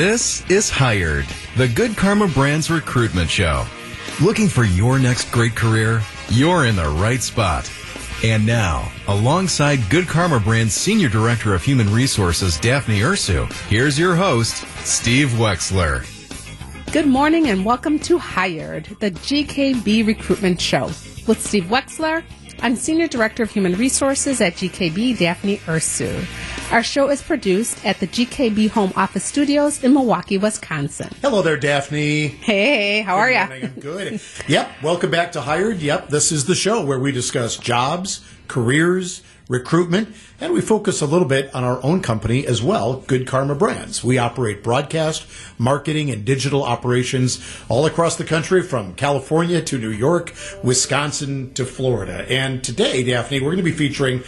This is Hired, the Good Karma Brands recruitment show. Looking for your next great career? You're in the right spot. And now, alongside Good Karma Brand's Senior Director of Human Resources, Daphne Ursu, here's your host, Steve Wexler. Good morning and welcome to Hired, the GKB recruitment show. With Steve Wexler, I'm Senior Director of Human Resources at GKB, Daphne Ursu. Our show is produced at the GKB Home Office Studios in Milwaukee, Wisconsin. Hello there, Daphne. Hey, how are you? I'm good. yep, welcome back to Hired. Yep, this is the show where we discuss jobs, careers, recruitment, and we focus a little bit on our own company as well, Good Karma Brands. We operate broadcast, marketing, and digital operations all across the country from California to New York, Wisconsin to Florida. And today, Daphne, we're going to be featuring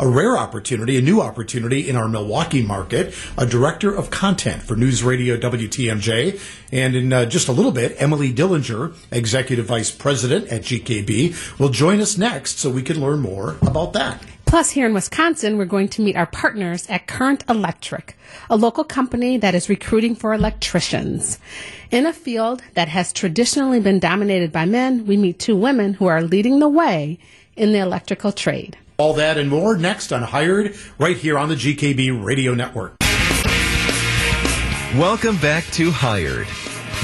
a rare opportunity, a new opportunity in our Milwaukee market, a director of content for News Radio WTMJ. And in uh, just a little bit, Emily Dillinger, executive vice president at GKB, will join us next so we can learn more about that. Plus, here in Wisconsin, we're going to meet our partners at Current Electric, a local company that is recruiting for electricians. In a field that has traditionally been dominated by men, we meet two women who are leading the way in the electrical trade. All that and more next on Hired, right here on the GKB Radio Network. Welcome back to Hired,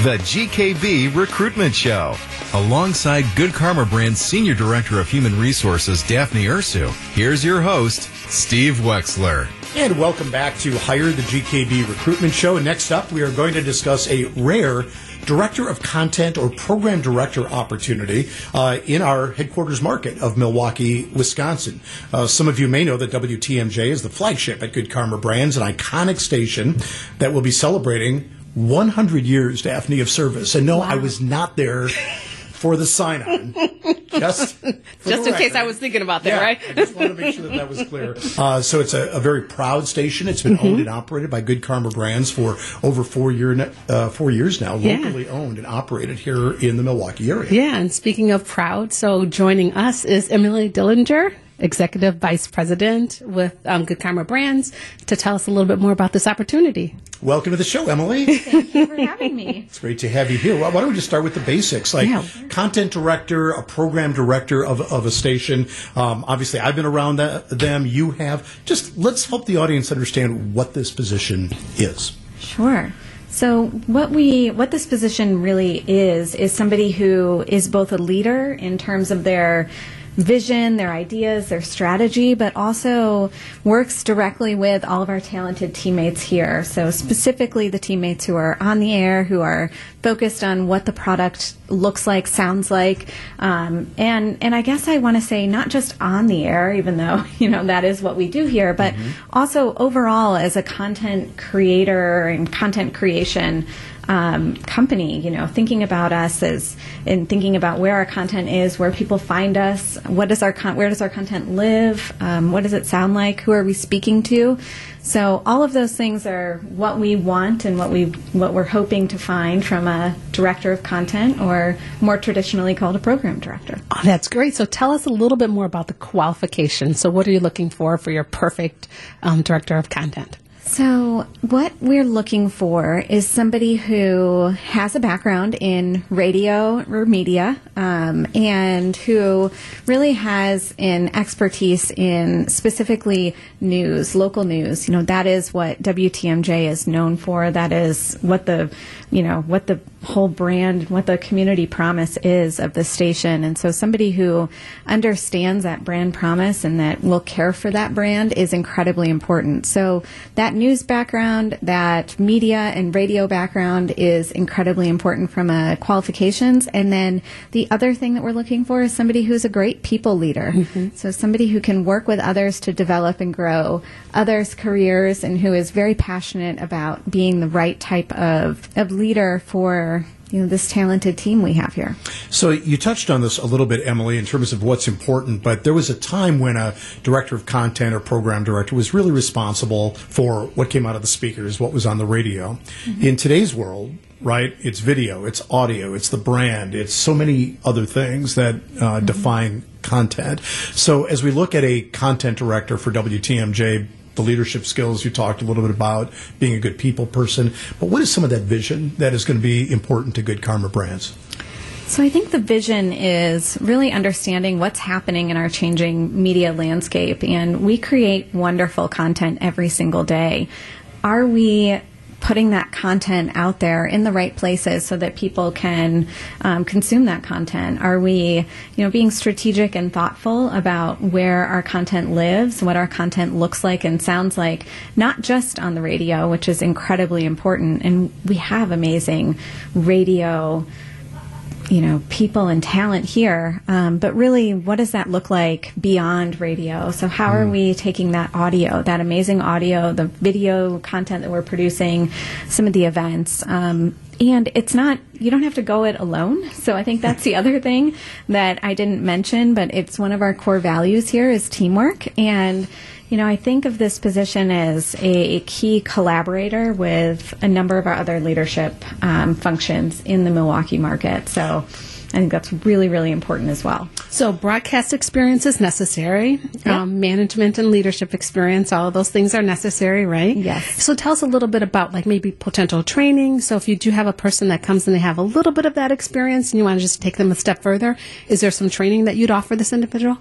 the GKB recruitment show. Alongside Good Karma Brand's Senior Director of Human Resources, Daphne Ursu, here's your host, Steve Wexler. And welcome back to Hire the GKB Recruitment Show. And next up, we are going to discuss a rare Director of Content or Program Director opportunity uh, in our headquarters market of Milwaukee, Wisconsin. Uh, some of you may know that WTMJ is the flagship at Good Karma Brands, an iconic station that will be celebrating 100 years, Daphne, of service. And no, I was not there for the sign on. Just, Just in case. I was thinking about that, Yeah, right? I just wanted to make sure that that was clear. Uh, so it's a, a very proud station. It's been Mm-hmm. owned and operated by Good Karma Brands for over four year uh, four years now. Yeah. Locally owned and operated here in the Milwaukee area. Yeah, and speaking of proud, so joining us is Emily Dillinger, Executive Vice President with um, Good Karma Brands, to tell us a little bit more about this opportunity. Welcome to the show, Emily. Thank you for having me. It's great to have you here. Well, why don't we just start with the basics? Like Yeah. content director, a program director of, of a station. Um, obviously, I've been around that, them. You have. Just let's help the audience understand what this position is. Sure. So what we what this position really is is somebody who is both a leader in terms of their vision, their ideas, their strategy, but also works directly with all of our talented teammates here. So specifically the teammates who are on the air, who are focused on what the product looks like, sounds like, um, and and I guess I want to say not just on the air, even though you know that is what we do here, but also overall as a content creator and content creation um, company. You know, thinking about us as and thinking about where our content is, where people find us, what does our con- where does our content live, um, what does it sound like, who are we speaking to. So all of those things are what we want and what we what we're hoping to find from a director of content or more traditionally called a program director. Oh, that's great. So tell us a little bit more about the qualifications. So what are you looking for for your perfect um, director of content? So, what we're looking for is somebody who has a background in radio or media um, and who really has an expertise in specifically news, local news. You know, that is what WTMJ is known for. That is what the, you know, what the whole brand, what the community promise is of the station. And so, somebody who understands that brand promise and that will care for that brand is incredibly important. So, that news background, that media and radio background is incredibly important from a qualifications. And then the other thing that we're looking for is somebody who's a great people leader. Mm-hmm. So somebody who can work with others to develop and grow others' careers and who is very passionate about being the right type of, of leader for you know this talented team we have here. So you touched on this a little bit, Emily, in terms of what's important, but there was a time when a director of content or program director was really responsible for what came out of the speakers, what was on the radio. In today's world, right, it's video, it's audio, it's the brand, it's so many other things that uh, define content. So as we look at a content director for WTMJ, the leadership skills you talked a little bit about, being a good people person. But what is some of that vision that is going to be important to Good Karma Brands? So I think the vision is really understanding what's happening in our changing media landscape, and we create wonderful content every single day. Are we putting that content out there in the right places so that people can um, consume that content? Are we, you know, being strategic and thoughtful about where our content lives, what our content looks like and sounds like, not just on the radio, which is incredibly important, and we have amazing radio you know people and talent here. Um, but really what does that look like beyond radio? So how are we taking that audio that amazing audio the video content that we're producing some of the events? Um, and it's not you don't have to go it alone. So i think that's the other thing that i didn't mention but it's one of our core values here is teamwork. And you know, I think of this position as a key collaborator with a number of our other leadership um, functions in the Milwaukee market. So I think that's really, really important as well. So, broadcast experience is necessary. Yeah. Um, management and leadership experience, all of those things are necessary, right? Yes. So, tell us a little bit about like maybe potential training. So, if you do have a person that comes and they have a little bit of that experience and you want to just take them a step further, is there some training that you'd offer this individual?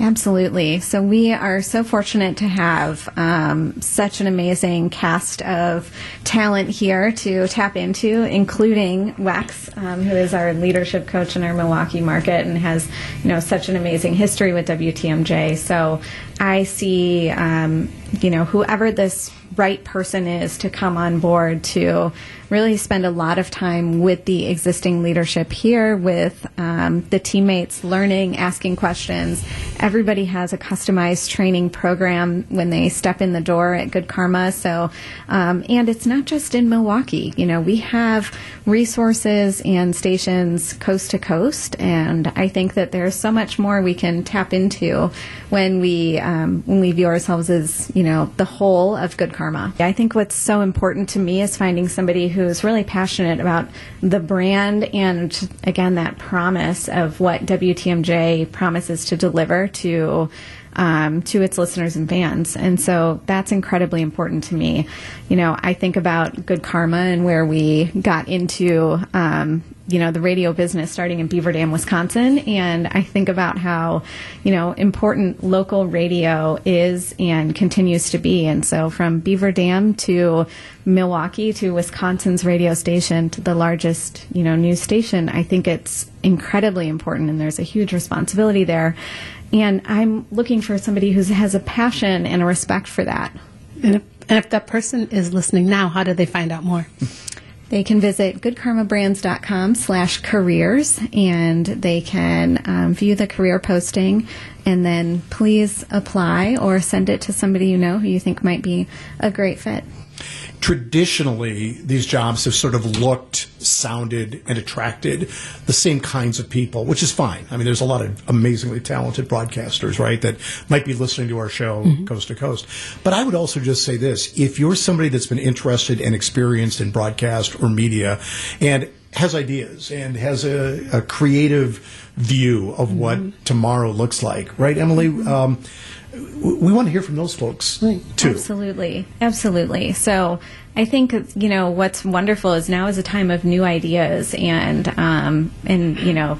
Absolutely. So we are so fortunate to have um, such an amazing cast of talent here to tap into, including Wax, um, who is our leadership coach in our Milwaukee market and has, you know, such an amazing history with WTMJ. So I see, um, you know, whoever this right person is to come on board to really spend a lot of time with the existing leadership here, with um, the teammates, learning, asking questions. Everybody has a customized training program when they step in the door at Good Karma. So, um, and it's not just in Milwaukee. You know, we have resources and stations coast to coast, and I think that there's so much more we can tap into when we um, when we view ourselves as you know the whole of Good Karma. I think what's so important to me is finding somebody who's really passionate about the brand and again that promise of what WTMJ promises to deliver to um, to its listeners and fans. And so that's incredibly important to me. You know, I think about Good Karma and where we got into, um, you know, the radio business starting in Beaver Dam, Wisconsin. And I think about how, you know, important local radio is and continues to be. And so from Beaver Dam to Milwaukee to Wisconsin's radio station to the largest, you know, news station, I think it's incredibly important and there's a huge responsibility there. And I'm looking for somebody who has a passion and a respect for that. And if, and if that person is listening now, how do they find out more? They can visit goodkarmabrands.com slash careers and they can um, view the career posting and then please apply or send it to somebody you know who you think might be a great fit. Traditionally these jobs have sort of looked, sounded, and attracted the same kinds of people, which is fine. I mean, there's a lot of amazingly talented broadcasters, right, that might be listening to our show coast to coast. But I would also just say this if you're somebody that's been interested and experienced in broadcast or media and has ideas and has a, a creative view of what tomorrow looks like, right, Emily? Um, we want to hear from those folks too. Absolutely. Absolutely. So I think, you know, what's wonderful is now is a time of new ideas and, um, and, you know,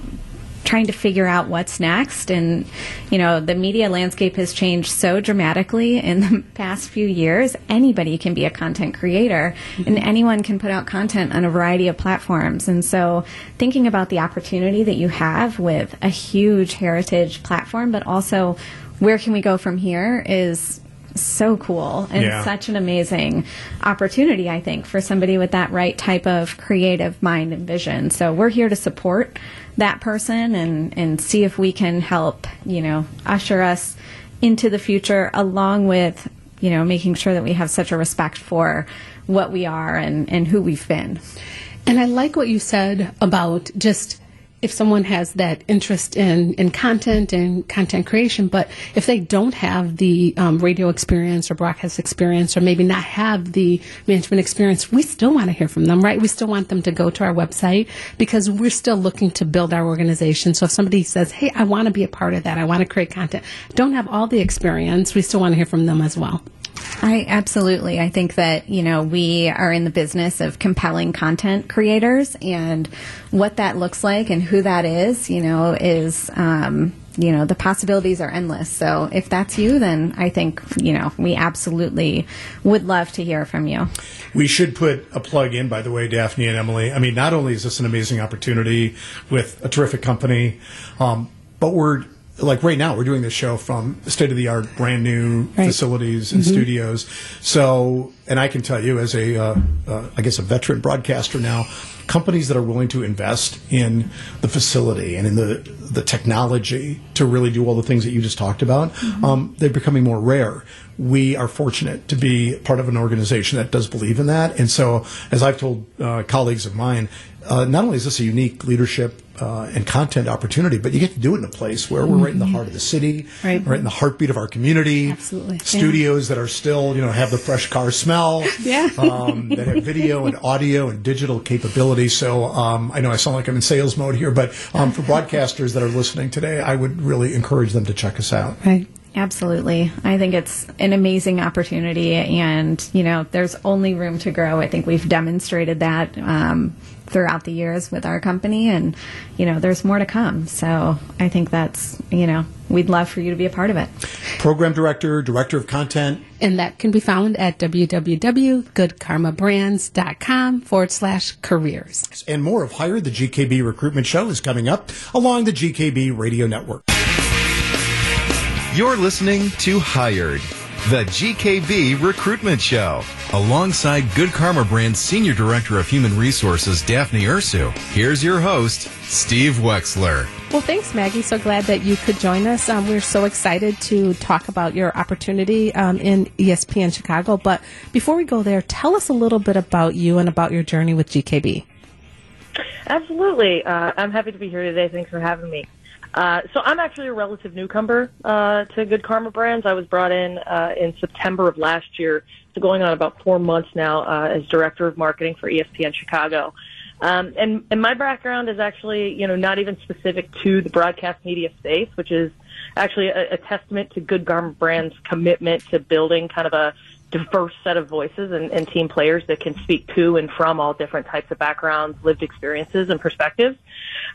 trying to figure out what's next. And, you know, the media landscape has changed so dramatically in the past few years. Anybody can be a content creator and anyone can put out content on a variety of platforms. And so thinking about the opportunity that you have with a huge heritage platform, but also where can we go from here is so cool and Yeah. such an amazing opportunity, I think, for somebody with that right type of creative mind and vision. So we're here to support that person and, and see if we can help, you know, usher us into the future along with, you know, making sure that we have such a respect for what we are and, and who we've been. And I like what you said about just if someone has that interest in, in content and content creation, but if they don't have the um, radio experience or broadcast experience, or maybe not have the management experience, we still want to hear from them, right? We still want them to go to our website because we're still looking to build our organization. So if somebody says, hey, I want to be a part of that, I want to create content, don't have all the experience, we still want to hear from them as well. I absolutely. I think that, you know, we are in the business of compelling content creators and what that looks like and who that is, you know, is, um, you know, the possibilities are endless. So if that's you, then I think, you know, we absolutely would love to hear from you. We should put a plug in, by the way, Daphne and Emily. I mean, not only is this an amazing opportunity with a terrific company, um, but we're like right now we're doing this show from state of the art, brand new Right. facilities and studios. So, and I can tell you as a, uh, uh, I guess a veteran broadcaster now, companies that are willing to invest in the facility and in the the technology to really do all the things that you just talked about, um, they're becoming more rare. We are fortunate to be part of an organization that does believe in that, and so as I've told uh, colleagues of mine, uh, not only is this a unique leadership uh, and content opportunity, but you get to do it in a place where we're right in the heart of the city, Right. right in the heartbeat of our community. Absolutely, yeah. Studios that are still, you know, have the fresh car smell. Yeah. um, that have video and audio and digital capability. So um, I know I sound like I'm in sales mode here, but um, for broadcasters that are listening today, I would really encourage them to check us out. Right. Absolutely. I think it's an amazing opportunity, and, you know, there's only room to grow. I think we've demonstrated that um, throughout the years with our company, and, you know, there's more to come. So I think that's, you know, we'd love for you to be a part of it. Program director, director of content, And that can be found at www.goodkarmabrands.com forward slash careers. and more of Hire the GKB Recruitment Show is coming up along the GKB Radio Network. You're listening to Hired, the GKB Recruitment Show. Alongside Good Karma Brand's Senior Director of Human Resources, Daphne Ursu, here's your host, Steve Wexler. Well, thanks, Maggie. So glad that you could join us. Um, we're so excited to talk about your opportunity um, in ESPN Chicago. But before we go there, tell us a little bit about you and about your journey with GKB. Absolutely. Uh, I'm happy to be here today. Thanks for having me. Uh, so I'm actually a relative newcomer uh, to Good Karma Brands. I was brought in uh, in September of last year, so going on about four months now uh, as director of marketing for ESPN Chicago. Um, and, and my background is actually, you know, not even specific to the broadcast media space, which is actually a, a testament to Good Karma Brands' commitment to building kind of a diverse set of voices and, and team players that can speak to and from all different types of backgrounds, lived experiences, and perspectives.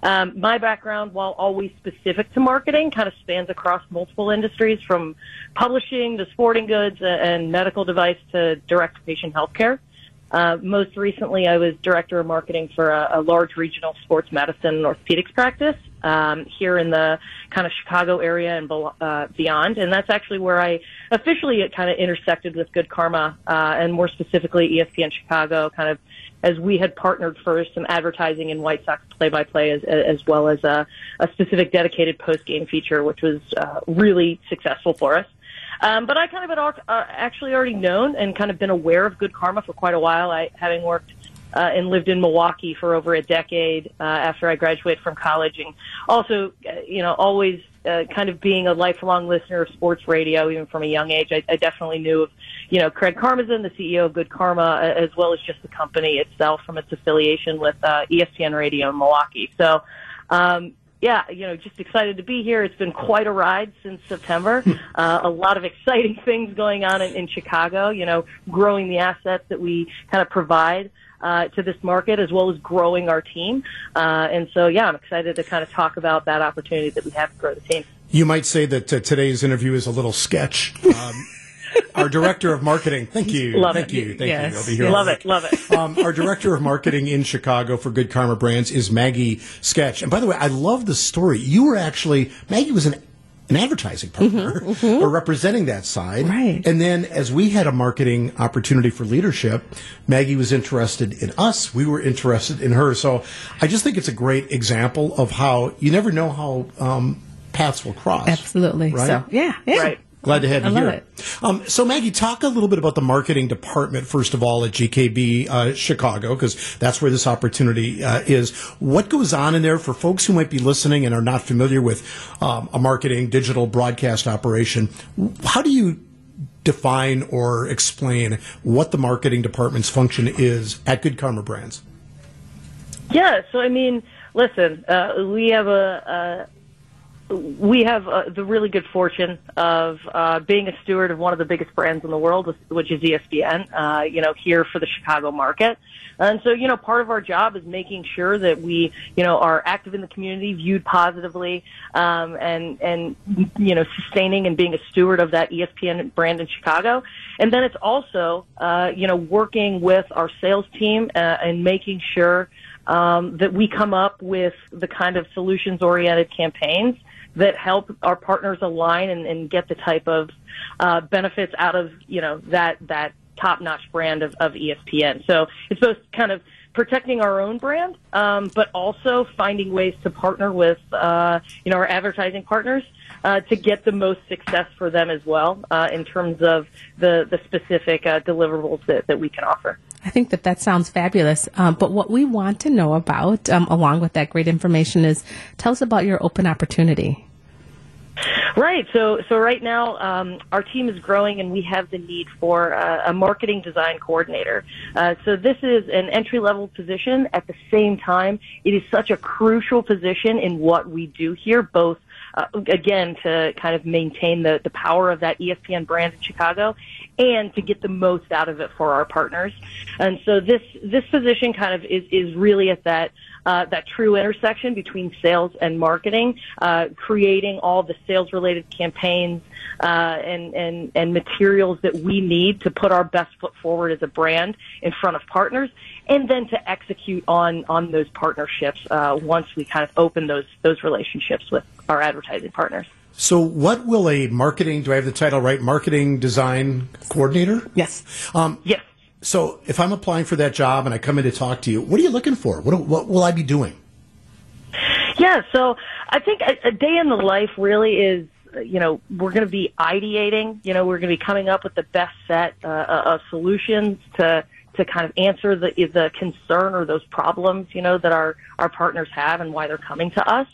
Um, my background, while always specific to marketing, kind of spans across multiple industries from publishing to sporting goods and medical device to direct patient healthcare. Uh, most recently, I was director of marketing for a, a large regional sports medicine and orthopedics practice um, here in the kind of Chicago area and uh, beyond. And that's actually where I officially it kind of intersected with Good Karma, uh, and more specifically ESPN Chicago, kind of as we had partnered for some advertising in White Sox play-by-play, as, as well as a, a specific dedicated post-game feature, which was uh, really successful for us. Um, but I kind of had uh, actually already known and kind of been aware of Good Karma for quite a while. I having worked uh, and lived in Milwaukee for over a decade uh, after I graduated from college, and also, uh, you know, always uh, kind of being a lifelong listener of sports radio, even from a young age. I, I definitely knew of, you know, Craig Karmazin, the CEO of Good Karma, uh, as well as just the company itself from its affiliation with uh, ESPN Radio in Milwaukee. So. Um, yeah, you know, just excited to be here. It's been quite a ride since September. Uh, a lot of exciting things going on in, in Chicago. You know, growing the assets that we kind of provide uh, to this market, as well as growing our team. Uh, and so, yeah, I'm excited to kind of talk about that opportunity that we have to grow the team. You might say that uh, today's interview is a little sketch. Um, our director of marketing, thank you, Love thank it. you, thank Yes. you. Over here. Love it, love it. um, our director of marketing in Chicago for Good Karma Brands is Maggie Sketch. And by the way, I love the story. You were actually Maggie was an an advertising partner or representing that side. Right. And then as we had a marketing opportunity for leadership, Maggie was interested in us. We were interested in her. So I just think it's a great example of how you never know how um, paths will cross. Absolutely. Right? So, yeah, yeah. Right. Glad to have I you love here. it. Um, so, Maggie, talk a little bit about the marketing department, first of all, at GKB uh, Chicago, because that's where this opportunity uh, is. What goes on in there for folks who might be listening and are not familiar with um, a marketing digital broadcast operation? How do you define or explain what the marketing department's function is at Good Karma Brands? Yeah, so I mean, listen, uh, we have a, we have uh, the really good fortune of uh, being a steward of one of the biggest brands in the world, which is ESPN. Uh, you know, here for the Chicago market, and so you know, part of our job is making sure that we, you know, are active in the community, viewed positively, um, and and you know, sustaining and being a steward of that ESPN brand in Chicago. And then it's also, uh, you know, working with our sales team uh, and making sure um, that we come up with the kind of solutions oriented campaigns that help our partners align and, and get the type of uh, benefits out of you know that that top notch brand of, of ESPN. So it's both kind of protecting our own brand, um, but also finding ways to partner with uh, you know our advertising partners uh, to get the most success for them as well uh, in terms of the the specific uh, deliverables that, that we can offer. I think that that sounds fabulous. Um, but what we want to know about, um, along with that great information, is tell us about your open opportunity. Right. So, so right now, um, our team is growing, and we have the need for uh, a marketing design coordinator. Uh, so, this is an entry level position. At the same time, it is such a crucial position in what we do here, both uh, again to kind of maintain the the power of that ESPN brand in Chicago, and to get the most out of it for our partners. And so, this this position kind of is is really at that uh, that true intersection between sales and marketing, uh, creating all the sales related campaigns uh, and, and, and materials that we need to put our best foot forward as a brand in front of partners, and then to execute on, on those partnerships uh, once we kind of open those, those relationships with our advertising partners. So, what will a marketing? Do I have the title right? Marketing design coordinator. Yes. Um, yes. So if I'm applying for that job and I come in to talk to you, what are you looking for? What, what will I be doing? Yeah, so I think a, a day in the life really is you know, we're going to be ideating. You know, we're going to be coming up with the best set uh, of solutions to to kind of answer the the concern or those problems. You know, that our our partners have and why they're coming to us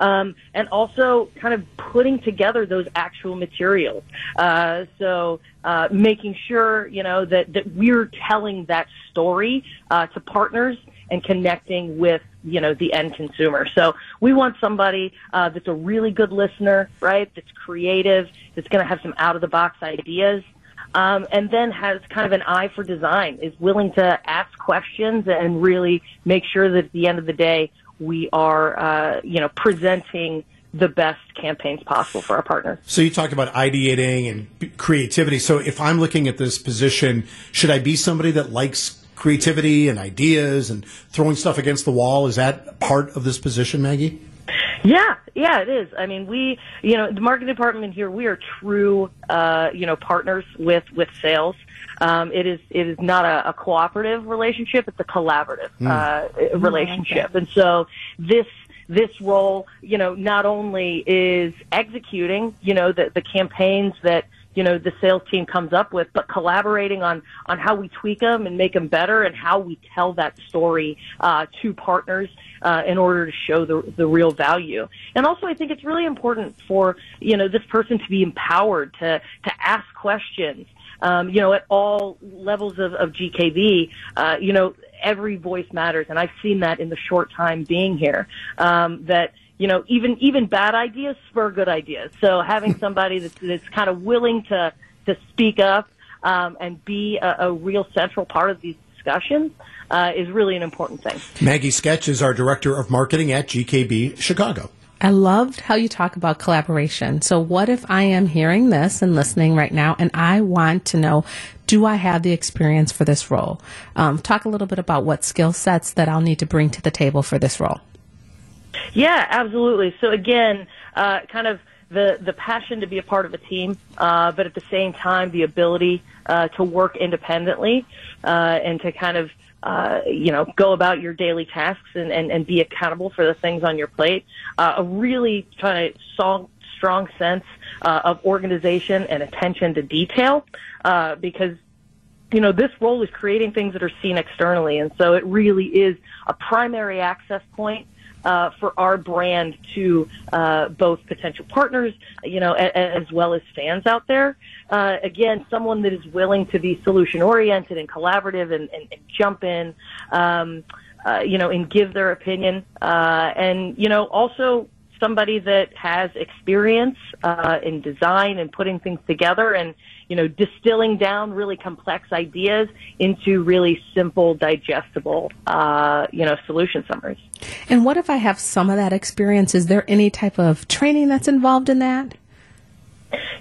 um, and also kind of putting together those actual materials. Uh, so uh, making sure you know that that we're telling that story uh, to partners and connecting with you know the end consumer. So we want somebody uh, that's a really good listener, right? That's creative, that's going to have some out of the box ideas. Um, and then has kind of an eye for design, is willing to ask questions and really make sure that at the end of the day, we are, uh, you know, presenting the best campaigns possible for our partners. So you talked about ideating and creativity. So if I'm looking at this position, should I be somebody that likes creativity and ideas and throwing stuff against the wall? Is that part of this position, Maggie? Yeah, yeah, it is. I mean, we, you know, the marketing department here, we are true, uh, you know, partners with with sales. Um, it is it is not a, a cooperative relationship; it's a collaborative mm. uh, relationship. And so this this role, you know, not only is executing, you know, the the campaigns that you know the sales team comes up with, but collaborating on on how we tweak them and make them better, and how we tell that story uh, to partners uh, in order to show the the real value. And also, I think it's really important for you know this person to be empowered to to ask questions um, you know, at all levels of, of GKB, uh, you know, every voice matters. And I've seen that in the short time being here, um, that, you know, even, even bad ideas spur good ideas. So having somebody that's, that's kind of willing to, to speak up, um, and be a, a real central part of these discussions, uh, is really an important thing. Maggie Sketch is our director of marketing at GKB Chicago. I loved how you talk about collaboration. So, what if I am hearing this and listening right now, and I want to know, do I have the experience for this role? Um, talk a little bit about what skill sets that I'll need to bring to the table for this role. Yeah, absolutely. So, again, uh, kind of the the passion to be a part of a team, uh, but at the same time, the ability uh, to work independently uh, and to kind of uh, you know, go about your daily tasks and, and, and be accountable for the things on your plate. Uh, a really kind of strong, strong sense uh, of organization and attention to detail, uh, because you know, this role is creating things that are seen externally, and so it really is a primary access point uh, for our brand to uh, both potential partners, you know, a, as well as fans out there. Uh, again, someone that is willing to be solution oriented and collaborative and, and, and jump in, um, uh, you know, and give their opinion, uh, and you know, also somebody that has experience uh, in design and putting things together and you know distilling down really complex ideas into really simple digestible uh, you know solution summaries And what if I have some of that experience? Is there any type of training that's involved in that?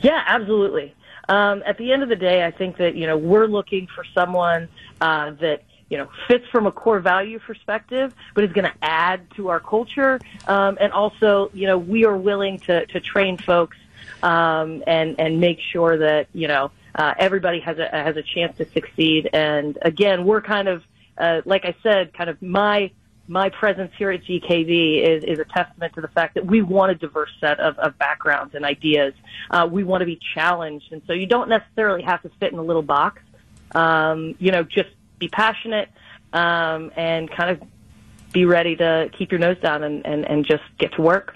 Yeah, absolutely. Um, at the end of the day, I think that you know we're looking for someone uh, that you know fits from a core value perspective, but is going to add to our culture, um, and also you know we are willing to to train folks um, and and make sure that you know uh, everybody has a has a chance to succeed. And again, we're kind of uh, like I said, kind of my my presence here at GKB is, is a testament to the fact that we want a diverse set of, of backgrounds and ideas. Uh, we want to be challenged, and so you don't necessarily have to fit in a little box. Um, you know, just be passionate um, and kind of be ready to keep your nose down and, and, and just get to work.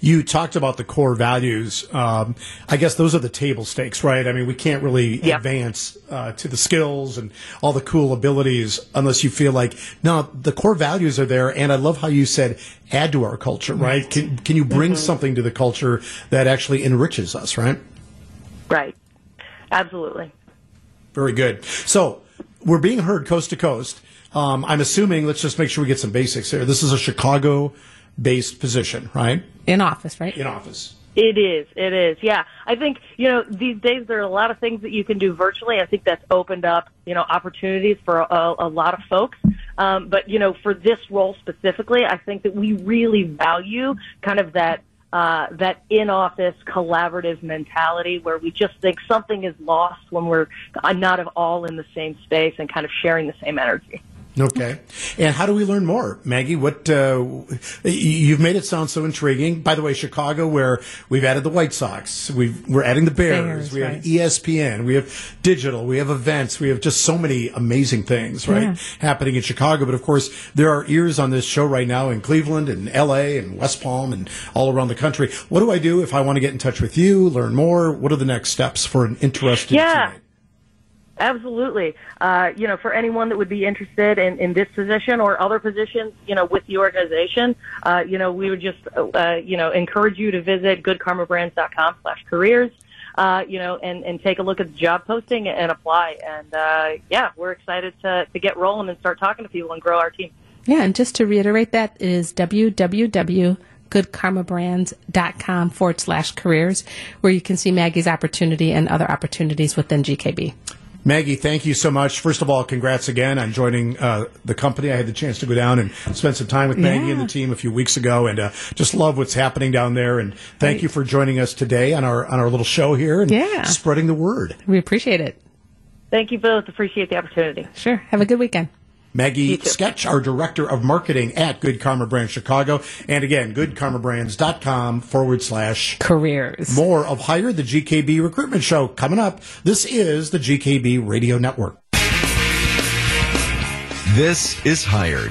You talked about the core values. Um, I guess those are the table stakes, right? I mean, we can't really Yep. advance uh, to the skills and all the cool abilities unless you feel like no, the core values are there. And I love how you said add to our culture, right? Can can you bring something to the culture that actually enriches us, right? Right. Absolutely. Very good. So we're being heard coast to coast. Um, I'm assuming. Let's just make sure we get some basics here. This is a Chicago-based position, right? In office, right? In office. It is. It is. Yeah. I think, you know, these days there are a lot of things that you can do virtually. I think that's opened up, you know, opportunities for a, a lot of folks. Um, but, you know, for this role specifically, I think that we really value kind of that, uh, that in-office collaborative mentality where we just think something is lost when we're not all in the same space and kind of sharing the same energy. Okay. And how do we learn more, Maggie? What uh, you've made it sound so intriguing. By the way, Chicago, where we've added the White Sox, we've we're adding the Bears, Bears, we right. have ESPN, we have digital, we have events, we have just so many amazing things, right, Yeah. happening in Chicago. But of course, there are ears on this show right now in Cleveland and L.A. and West Palm and all around the country. What do I do if I want to get in touch with you, learn more? What are the next steps for an interested Yeah. teammate? Absolutely. Uh, you know, for anyone that would be interested in, in this position or other positions, you know, with the organization, uh, you know, we would just, uh, you know, encourage you to visit goodkarmabrands.com slash careers, uh, you know, and, and take a look at the job posting and apply. And, uh, yeah, we're excited to, to get rolling and start talking to people and grow our team. Yeah, and just to reiterate that is www.goodkarmabrands.com forward slash careers, where you can see Maggie's opportunity and other opportunities within GKB. Maggie, thank you so much. First of all, congrats again on joining uh, the company. I had the chance to go down and spend some time with Maggie and the team a few weeks ago, and uh, just love what's happening down there. And thank you for joining us today on our on our little show here and Yeah. spreading the word. We appreciate it. Thank you both. Appreciate the opportunity. Sure. Have a good weekend. Maggie. Sketch, our director of marketing at Good Karma Brand Chicago, and again, goodkarmabrands.com forward slash Careers. more of Hire the GKB Recruitment Show coming up. This is the GKB Radio Network. This is Hired,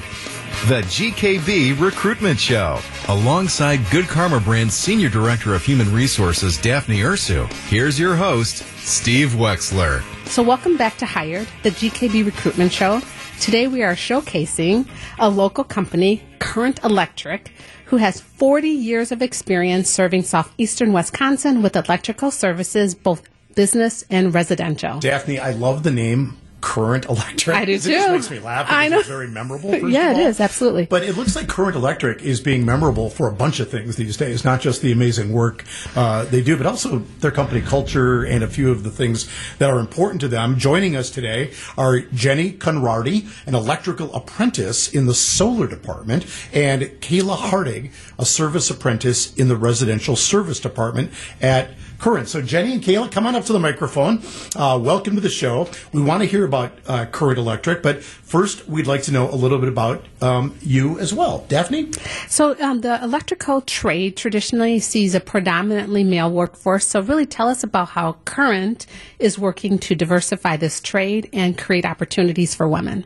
the GKB Recruitment Show. Alongside Good Karma Brand's Senior Director of Human Resources, Daphne Ursu, here's your host, Steve Wexler. So, welcome back to Hired, the GKB Recruitment Show. Today we are showcasing a local company, Current Electric, who has 40 years of experience serving southeastern Wisconsin with electrical services, both business and residential. Daphne, I love the name Current Electric. I do It just too. makes me laugh. I know. It's very memorable. Yeah, it is, absolutely. But it looks like Current Electric is being memorable for a bunch of things these days. Not just the amazing work uh, they do, but also their company culture and a few of the things that are important to them. Joining us today are Jenny Conradi, an electrical apprentice in the solar department, and Kayla Hardig, a service apprentice in the residential service department at Current. So Jenny and Kayla, come on up to the microphone. Uh, welcome to the show. We want to hear about uh, Current Electric, but first we'd like to know a little bit about um, you as well. Daphne? So, um, the electrical trade traditionally sees a predominantly male workforce. So, really tell us about how Current is working to diversify this trade and create opportunities for women.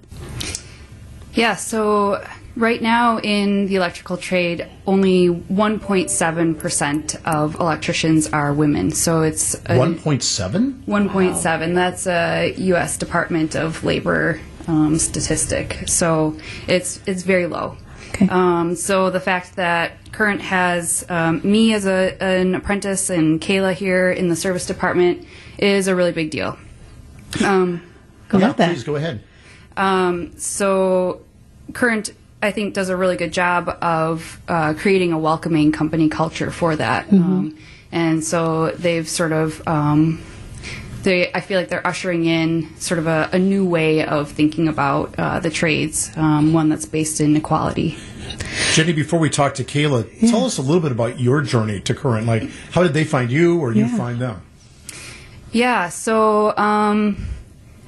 Yeah, so right now in the electrical trade, only 1.7% of electricians are women. So it's a 1.7? 1.7. That's a U.S. Department of Labor um, statistic. So it's it's very low. Okay. Um, so the fact that Current has um, me as a, an apprentice and Kayla here in the service department is a really big deal. Um, I Yeah, love. Please go ahead. um, so Current, I think, does a really good job of uh, creating a welcoming company culture for that. Um, and so they've sort of, um, they, I feel like they're ushering in sort of a, a new way of thinking about uh, the trades, um, one that's based in equality. Jenny, before we talk to Kayla, tell us a little bit about your journey to Current. Like, how did they find you or you find them? Yeah, so um,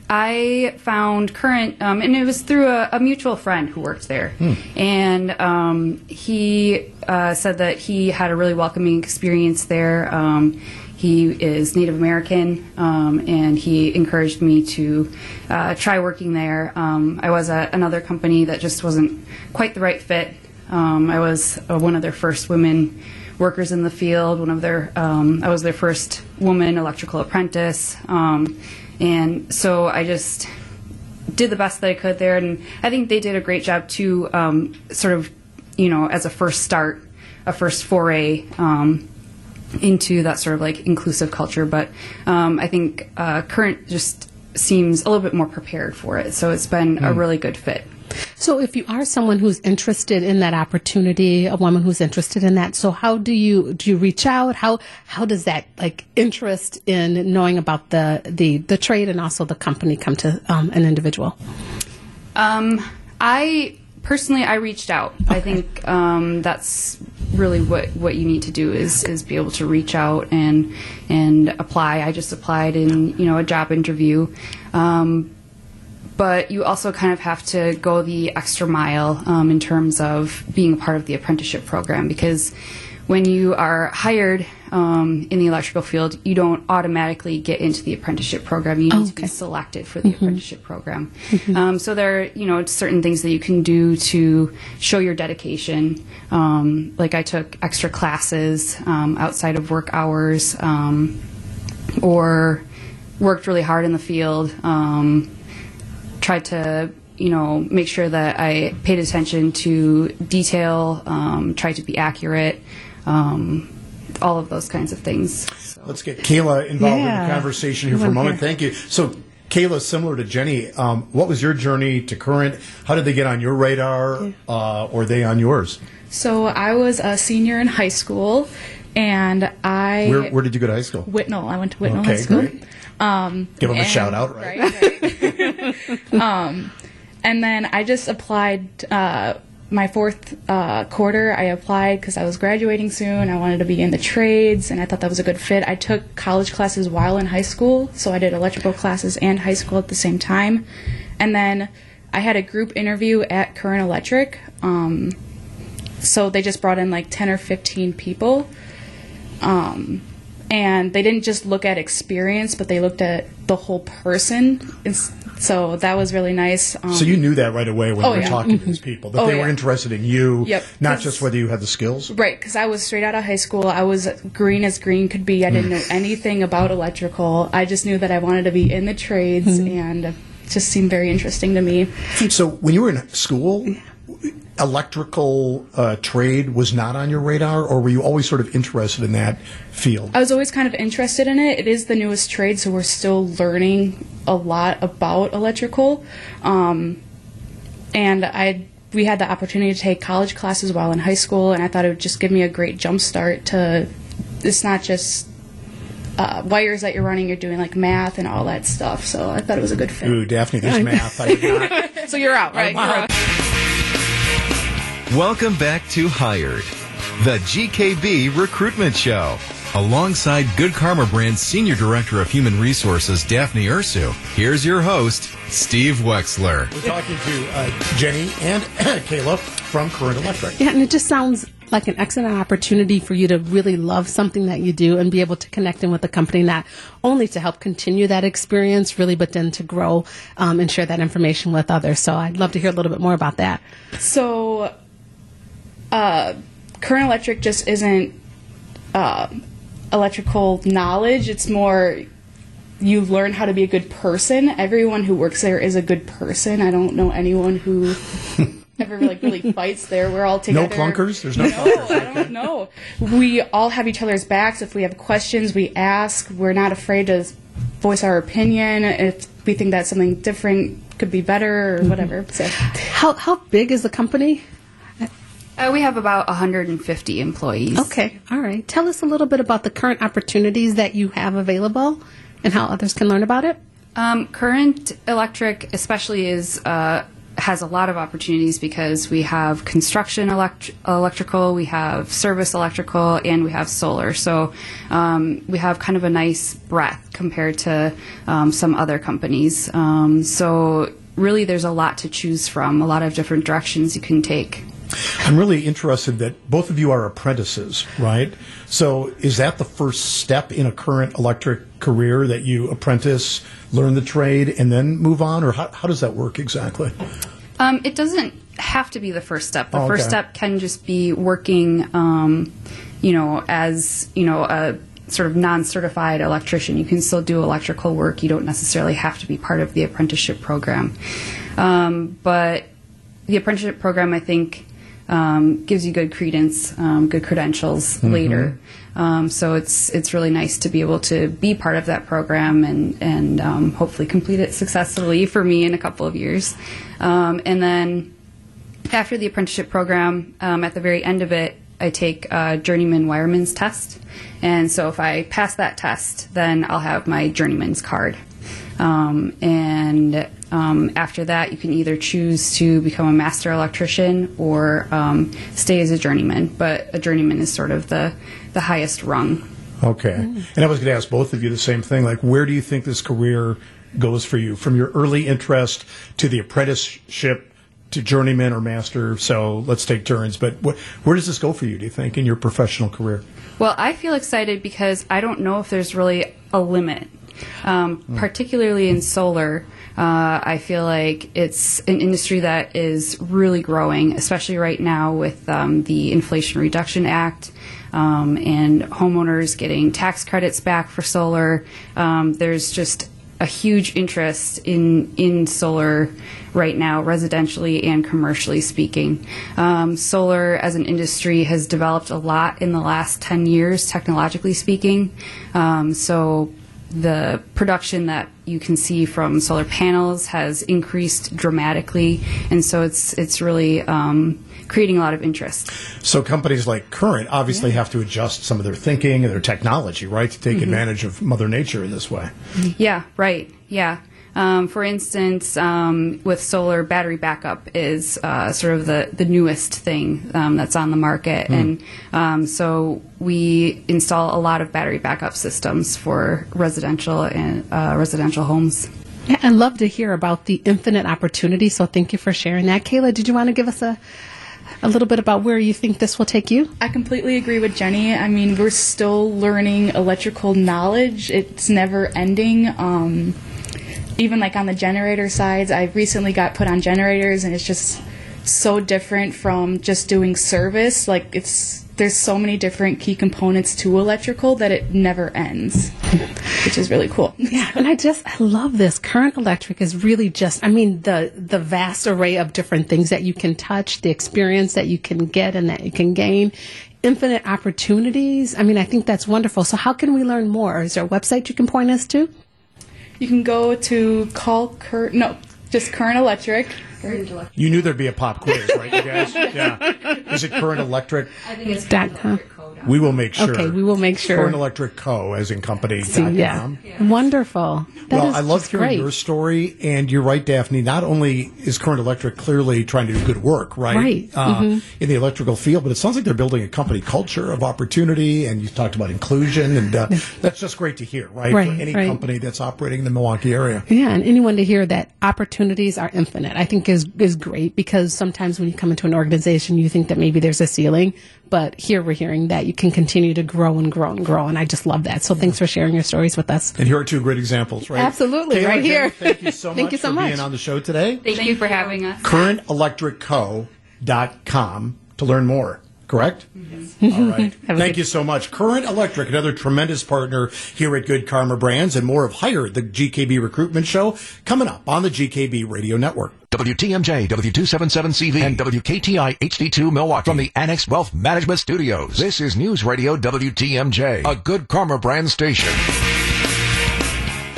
I found current, um, and it was through a, a mutual friend who worked there, and um, he uh, said that he had a really welcoming experience there. Um, he is Native American, um, and he encouraged me to uh, try working there. Um, I was at another company that just wasn't quite the right fit. Um, I was uh, one of their first women workers in the field. One of their, um, I was their first woman electrical apprentice, um, and so I just did the best that I could there. And I think they did a great job too, um, sort of, you know, as a first start, a first foray. Um, into that sort of like inclusive culture, but um, I think uh, current just seems a little bit more prepared for it. So it's been a really good fit. So, if you are someone who's interested in that opportunity, a woman who's interested in that, so how do you do you reach out? How how does that like interest in knowing about the the the trade and also the company come to um, an individual? Um, I personally, I reached out. I think um, that's really what, what you need to do is is be able to reach out and and apply. I just applied in you know a job interview. Um, but you also kind of have to go the extra mile um, in terms of being a part of the apprenticeship program because when you are hired um, in the electrical field, you don't automatically get into the apprenticeship program. You need to be selected for the apprenticeship program. Um, so there are, you know, certain things that you can do to show your dedication. Um, like I took extra classes um, outside of work hours, um, or worked really hard in the field. Um, tried to you know make sure that I paid attention to detail, um, tried to be accurate, um, all of those kinds of things. So. Let's get Kayla involved in Yeah. the conversation here for a moment. here. Thank you. So, Kayla, similar to Jenny, um, what was your journey to Current? How did they get on your radar, uh, or they on yours? So I was a senior in high school, and I Where, where did you go to high school? Whitnall. I went to Whitnall Okay, High School. great. Um, Give them a and- shout out, right? right. um, and then I just applied uh, my fourth uh, quarter. I applied because I was graduating soon. I wanted to be in the trades, and I thought that was a good fit. I took college classes while in high school, so I did electrical classes and high school at the same time. And then I had a group interview at Current Electric. Um, so they just brought in like 10 or 15 people um, and they didn't just look at experience but they looked at the whole person and s- so that was really nice um, So you um, knew that right away when Oh, you were yeah. talking to these mm-hmm. people that Oh, they were yeah. interested in you, Yep. not just whether you had the skills. right because i was straight out of high school i was green as green could be i didn't know mm. anything about electrical i just knew that i wanted to be in the trades mm-hmm. and it just seemed very interesting to me So when you were in school, electrical uh, trade was not on your radar, or were you always sort of interested in that field? I was always kind of interested in it. It is the newest trade, so we're still learning a lot about electrical. Um, and I we had the opportunity to take college classes while in high school, and I thought it would just give me a great jump start to. It's not just uh, wires that you're running; you're doing like math and all that stuff. So I thought it was a good fit. Ooh, Daphne, there's math. I would not. So you're out, right? You're out. Welcome back to Hired, the GKB Recruitment Show. Alongside Good Karma Brand's Senior Director of Human Resources, Daphne Ursu, here's your host, Steve Wexler. We're talking to uh, Jenny and Kayla from Current Electric. Yeah, and it just sounds like an excellent opportunity for you to really love something that you do and be able to connect in with the company not only to help continue that experience really but then to grow um, and share that information with others so i'd love to hear a little bit more about that So, uh, current electric just isn't uh, electrical knowledge. It's more you learn how to be a good person. Everyone who works there is a good person. I don't know anyone who ever like really fights there. We're all together. No clunkers? There's no no, I don't know. We all have each other's backs. If we have questions, we ask. We're not afraid to voice our opinion. If we think that something different could be better or whatever. So How how big is the company? Uh, we have about 150 employees. Okay, all right. Tell us a little bit about the current opportunities that you have available and how others can learn about it. Um, current electric, especially, is uh, has a lot of opportunities because we have construction elect- electrical, we have service electrical, and we have solar. So um, we have kind of a nice breadth compared to um, some other companies. Um, so really, there's a lot to choose from, a lot of different directions you can take. I'm really interested that both of you are apprentices, right? So is that the first step in a current electric career that you apprentice, learn the trade, and then move on? Or how, how does that work exactly? Um, it doesn't have to be the first step. The Oh, first step can just be working, um, you know, as you know a sort of non-certified electrician. You can still do electrical work. You don't necessarily have to be part of the apprenticeship program. Um, but the apprenticeship program, I think, um, gives you good credence, um, good credentials later. Um, so it's it's really nice to be able to be part of that program and and um, hopefully complete it successfully for me in a couple of years. Um, and then after the apprenticeship program, um, at the very end of it, I take a journeyman wireman's test. And so if I pass that test, then I'll have my journeyman's card. Um, and um, after that, you can either choose to become a master electrician or um, stay as a journeyman. But a journeyman is sort of the, the highest rung. Okay. And I was going to ask both of you the same thing. Like, where do you think this career goes for you? From your early interest to the apprenticeship to journeyman or master. So let's take turns. But wh- where does this go for you, do you think, in your professional career? Well, I feel excited because I don't know if there's really a limit, um, particularly in solar. Uh, I feel like it's an industry that is really growing, especially right now with um, the Inflation Reduction Act um, and homeowners getting tax credits back for solar. Um, there's just a huge interest in in solar right now, residentially and commercially speaking. Um, solar as an industry has developed a lot in the last 10 years, technologically speaking. Um, so the production that you can see from solar panels has increased dramatically, and so it's it's really um, creating a lot of interest. So companies like Current obviously have to adjust some of their thinking and their technology, right, to take advantage of Mother Nature in this way. Yeah, right. Yeah. Um, for instance, um, with solar, battery backup is uh, sort of the, the newest thing um, that's on the market. And um, so we install a lot of battery backup systems for residential and uh, residential homes. Yeah, I'd love to hear about the infinite opportunity. So thank you for sharing that. Kayla, did you want to give us a a little bit about where you think this will take you? I completely agree with Jenny. I mean, we're still learning electrical knowledge. It's never ending. Um, even like on the generator sides, I recently got put on generators, and it's just so different from just doing service. Like it's there's so many different key components to electrical that it never ends, which is really cool. Yeah, and I just I love this. Current electric is really just I mean the the vast array of different things that you can touch, the experience that you can get and that you can gain, infinite opportunities. I mean, I think that's wonderful. So how can we learn more? Is there a website you can point us to? You can go to call Cur no, just Current Electric. You knew there'd be a pop quiz, right, you guys? Yeah. Is it Current Electric? I think Dot com. We will make sure. Okay, we will make sure. Current Electric Co. as in company. See, dot yeah. Wonderful. That well, I love hearing great. your story, and you're right, Daphne. Not only is Current Electric clearly trying to do good work, right, Right. Uh, Mhm. in the electrical field, but it sounds like they're building a company culture of opportunity, and you talked about inclusion, and uh, that's just great to hear, right? Right, For any right. company that's operating in the Milwaukee area. Yeah, and anyone to hear that opportunities are infinite, I think is is great because sometimes when you come into an organization, you think that maybe there's a ceiling, but here we're hearing that you can continue to grow and grow and grow, and I just love that. So thanks for sharing your stories with us. And here are two great examples, right? Absolutely, Kayla, right Jenny, here. Thank you so Thank much you so for much. being on the show today. Thank, you for having us. CurrentElectricCo.com to learn more. Correct? All right. Thank you so much. Current Electric, another tremendous partner here at Good Karma Brands, and more of Hired, the GKB recruitment show, coming up on the GKB Radio Network. WTMJ, W277CV, and WKTI HD2 Milwaukee from the Annex Wealth Management Studios. This is News Radio WTMJ, a good Karma brand station.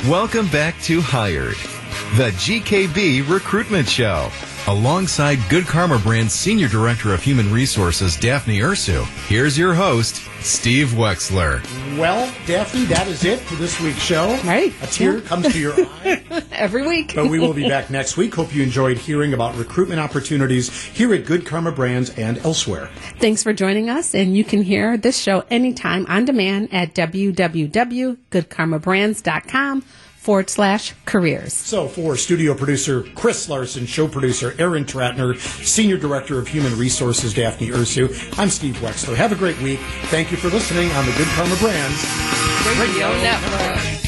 Welcome back to Hired, the GKB recruitment show. Alongside Good Karma Brand's Senior Director of Human Resources, Daphne Ursu, here's your host, Steve Wexler. Well, Daphne, that is it for this week's show. Right. A tear comes to your eye. Every week. But we will be back next week. Hope you enjoyed hearing about recruitment opportunities here at Good Karma Brands and elsewhere. Thanks for joining us, and you can hear this show anytime on demand at www.goodkarmabrands.com forward slash careers. So, for studio producer Chris Larson, show producer Aaron Tratner, senior director of human resources Daphne Ursu, I'm Steve Wexler. Have a great week. Thank you for listening on the Good Karma Brands Radio Network.